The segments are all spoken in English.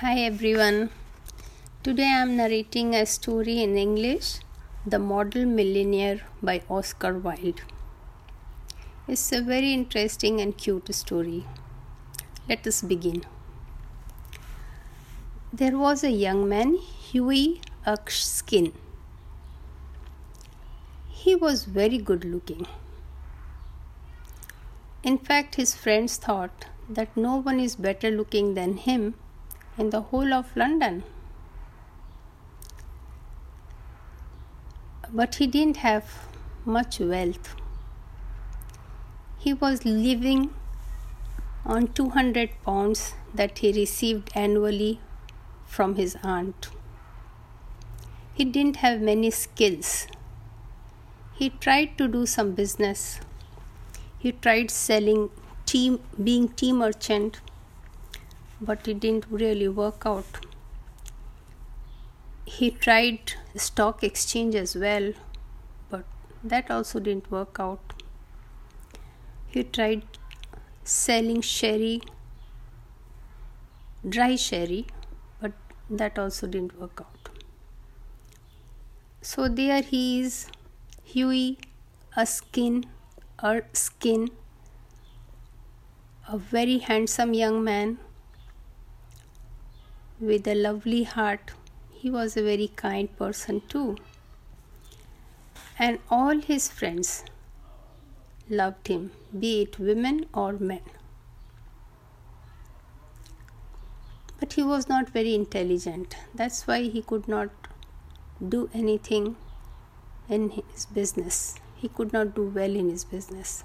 Hi everyone. Today I am narrating a story in English The Model Millionaire by Oscar Wilde. It's a very interesting and cute story. Let us begin. There was a young man, Hughie Erskine. He was very good looking. In fact, his friends thought that no one is better looking than him in the whole of London. But he didn't have much wealth. He was living on 200 pounds that he received annually from his aunt. He didn't have many skills. He tried to do some business. He tried selling tea, being tea merchant but it didn't really work out. He tried stock exchange as well, but that also didn't work out. He tried selling sherry, dry sherry, but that also didn't work out. So there he is, Hughie, Erskine, a skin, a very handsome young man with a lovely heart. He was a very kind person too. And all his friends loved him, be it women or men. But he was not very intelligent. That's why he could not do anything in his business. He could not do well in his business.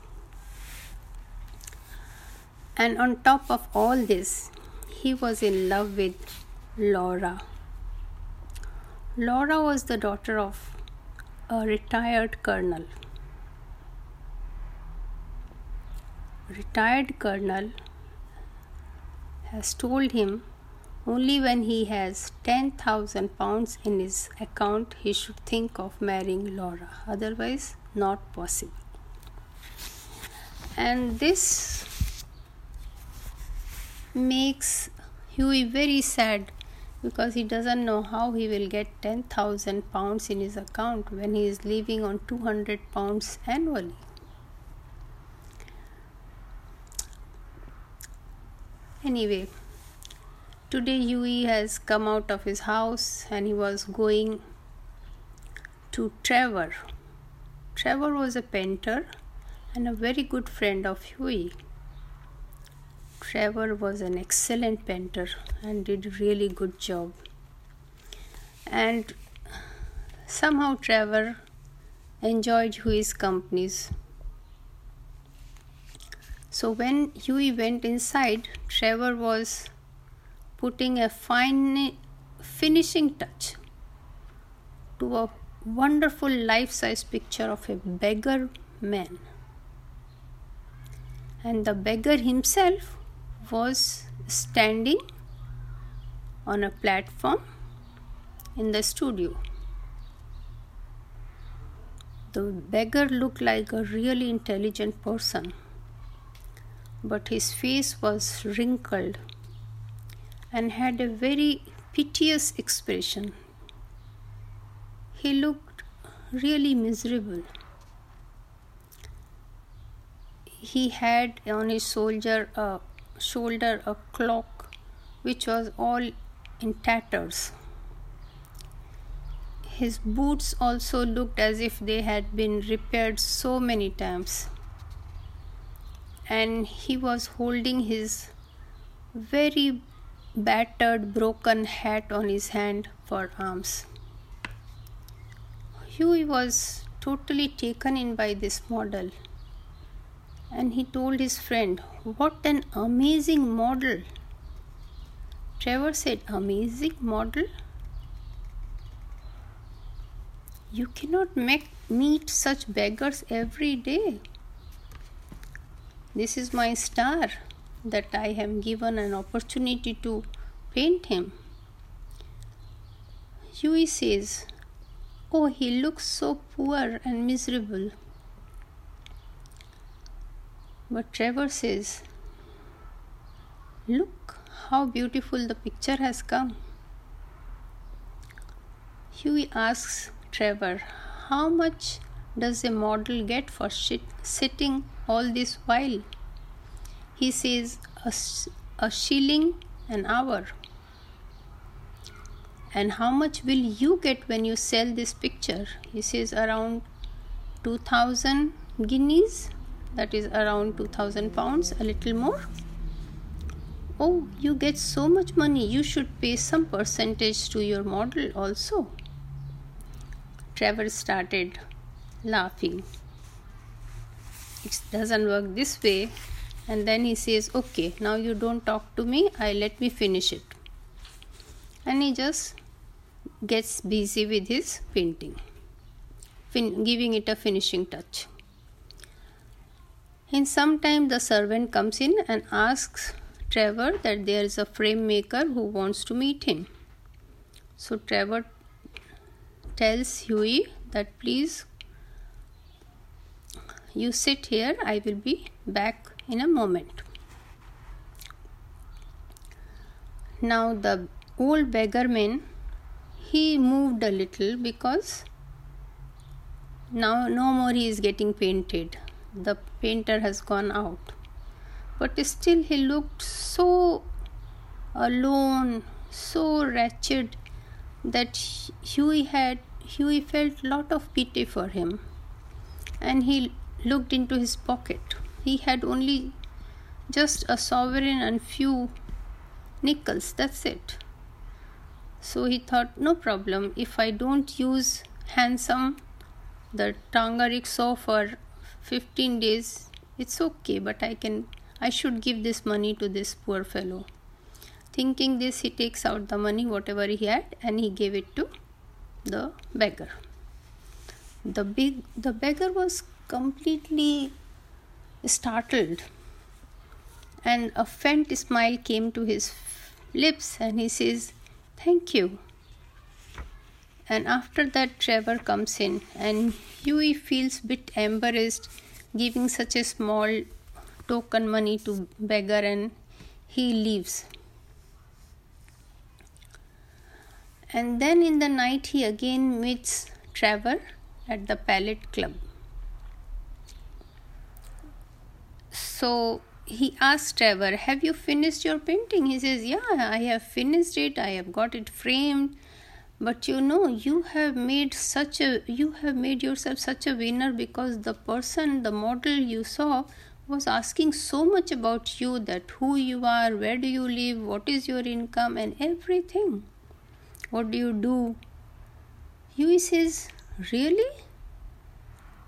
And on top of all this, he was in love with Laura. Laura was the daughter of a retired colonel. Retired colonel has told him only when he has 10,000 pounds in his account he should think of marrying Laura, otherwise, not possible. And this makes Hughie very sad because he doesn't know how he will get 10,000 pounds in his account when he is living on 200 pounds annually. Anyway, today Hughie has come out of his house and he was going to Trevor. Trevor was a painter and a very good friend of Hughie. Trevor was an excellent painter and did a really good job. And somehow Trevor enjoyed Hughie's companies. So when Hughie went inside, Trevor was putting a fine finishing touch to a wonderful life size picture of a beggar man. And the beggar himself was standing on a platform in the studio. The beggar looked like a really intelligent person, but his face was wrinkled and had a very piteous expression. He looked really miserable. He had on his shoulder a shoulder a cloak which was all in tatters. His boots also looked as if they had been repaired so many times. And he was holding his very battered, broken hat on his hand for arms. Hughie was totally taken in by this model and he told his friend, What an amazing model! Trevor said, Amazing model? You cannot make, meet such beggars every day. This is my star that I am given an opportunity to paint him. Hughie says, Oh, he looks so poor and miserable. But Trevor says, Look how beautiful the picture has come. Hughie asks Trevor, How much does a model get for sitting all this while? He says, a, a shilling an hour. And how much will you get when you sell this picture? He says, Around 2000 guineas, that is around 2000 pounds, a little more. Oh, you get so much money, you should pay some percentage to your model also. Trevor started laughing. It doesn't work this way. And then he says, Okay, now you don't talk to me, I let me finish it. And he just gets busy with his painting, fin- giving it a finishing touch. In some time, the servant comes in and asks Trevor that there is a frame maker who wants to meet him. So Trevor tells Hughie that please you sit here, I will be back in a moment. Now, the old beggar man he moved a little because now no more he is getting painted. The painter has gone out, but still he looked so alone, so wretched that Hughie had Hughie felt lot of pity for him and he looked into his pocket. He had only just a sovereign and few nickels, that's it. So he thought, no problem, if I don't use hansom the Tanga rickshaw for 15 days, it's okay, but I can I should give this money to this poor fellow. Thinking this, he takes out the money, whatever he had, and he gave it to the beggar. The big the beggar was completely startled, and a faint smile came to his lips, and he says, "Thank you." And after that, Trevor comes in, and Hughie feels a bit embarrassed giving such a small token money to beggar, and he leaves. And then in the night, he again meets Trevor at the Palette Club. So he asks Trevor, Have you finished your painting? He says, Yeah, I have finished it. I have got it framed. But you know, you have made such a you have made yourself such a winner because the person, the model you saw was asking so much about you that who you are, where do you live, what is your income, and everything. What do you do? Hughie says, Really?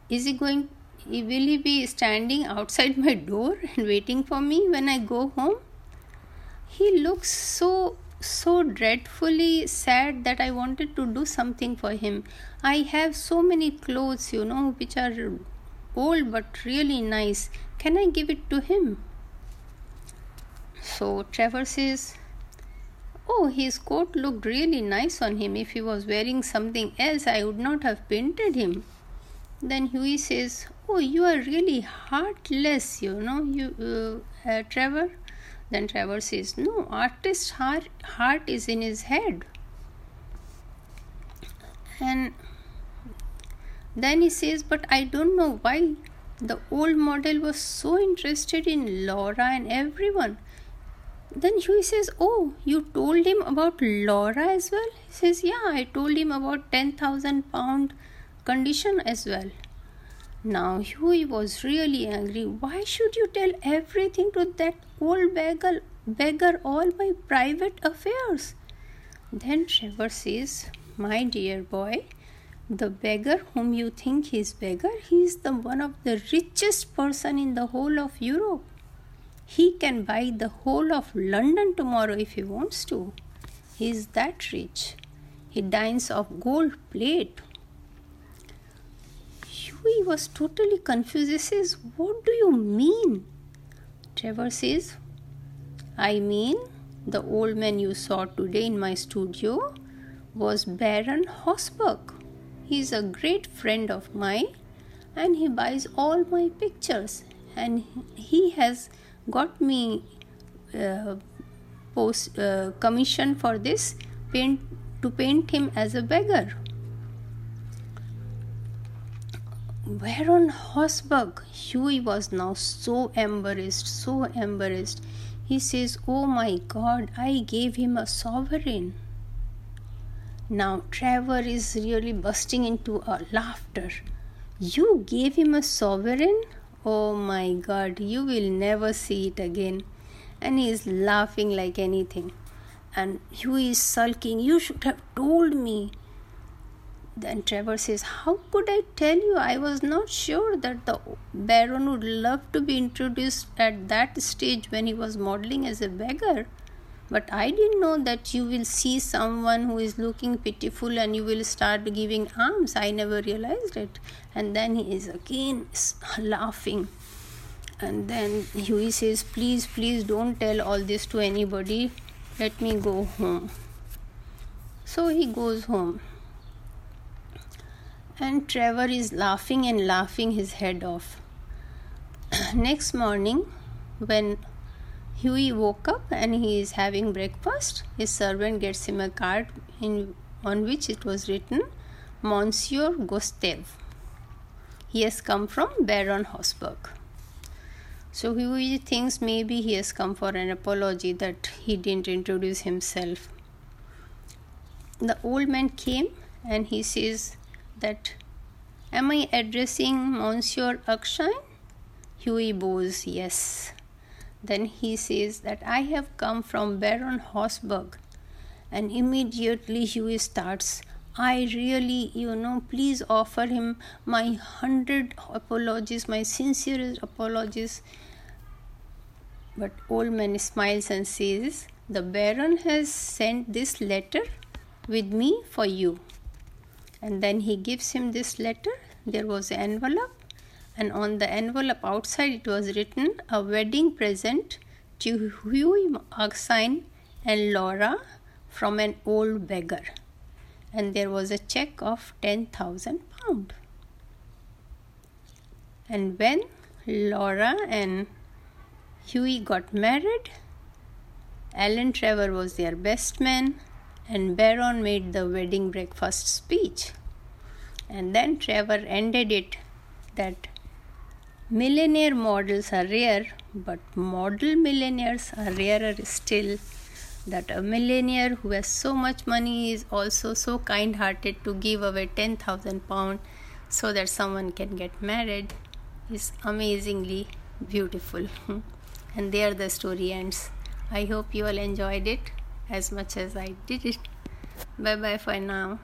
Is he going? Will he be standing outside my door and waiting for me when I go home? He looks so so dreadfully sad that I wanted to do something for him. I have so many clothes, you know, which are old but really nice. Can I give it to him? So Trevor says, Oh, his coat looked really nice on him. If he was wearing something else, I would not have painted him. Then Hughie says, Oh, you are really heartless, you know, you, uh, uh, Trevor. Then Trevor says, No, artist's heart, heart is in his head. And then he says, But I don't know why the old model was so interested in Laura and everyone. Then Hughie says, Oh, you told him about Laura as well? He says, Yeah, I told him about 10,000 pound condition as well. Now Hughie was really angry. Why should you tell everything to that old beggar, beggar all my private affairs? Then Trevor says, My dear boy, the beggar whom you think is beggar, he is the one of the richest person in the whole of Europe. He can buy the whole of London tomorrow if he wants to. He is that rich. He dines off gold plate. Hughie was totally confused. He says, What do you mean? Trevor says, I mean, the old man you saw today in my studio was Baron Hausberg. He's a great friend of mine and he buys all my pictures and he has got me uh, post uh, commission for this paint to paint him as a beggar. Baron Hausberg, Hughie was now so embarrassed, so embarrassed. He says, Oh my God, I gave him a sovereign. Now Trevor is really bursting into a laughter. You gave him a sovereign? Oh my god, you will never see it again. And he is laughing like anything. And Hughie is sulking. You should have told me. Then Trevor says, How could I tell you? I was not sure that the Baron would love to be introduced at that stage when he was modeling as a beggar. But I didn't know that you will see someone who is looking pitiful and you will start giving alms. I never realized it. And then he is again laughing. And then Hughie says, Please, please don't tell all this to anybody. Let me go home. So he goes home. And Trevor is laughing and laughing his head off. Next morning, when Hughie woke up and he is having breakfast. His servant gets him a card in, on which it was written, Monsieur Gustave. He has come from Baron Hausberg. So Hughie thinks maybe he has come for an apology that he didn't introduce himself. The old man came and he says that, Am I addressing Monsieur Erskine? Hughie bows, Yes. Then he says that I have come from Baron Hausberg. And immediately Hughie starts, I really, you know, please offer him my hundred apologies, my sincerest apologies. But old man smiles and says, The Baron has sent this letter with me for you. And then he gives him this letter. There was an envelope and on the envelope outside it was written a wedding present to Hughie Erskine and Laura from an old beggar. And there was a check of 10,000 pounds. And when Laura and Hughie got married, Alan Trevor was their best man, and Baron made the wedding breakfast speech. And then Trevor ended it that Millionaire models are rare, but model millionaires are rarer still. That a millionaire who has so much money is also so kind hearted to give away 10,000 pounds so that someone can get married is amazingly beautiful. and there the story ends. I hope you all enjoyed it as much as I did it. Bye bye for now.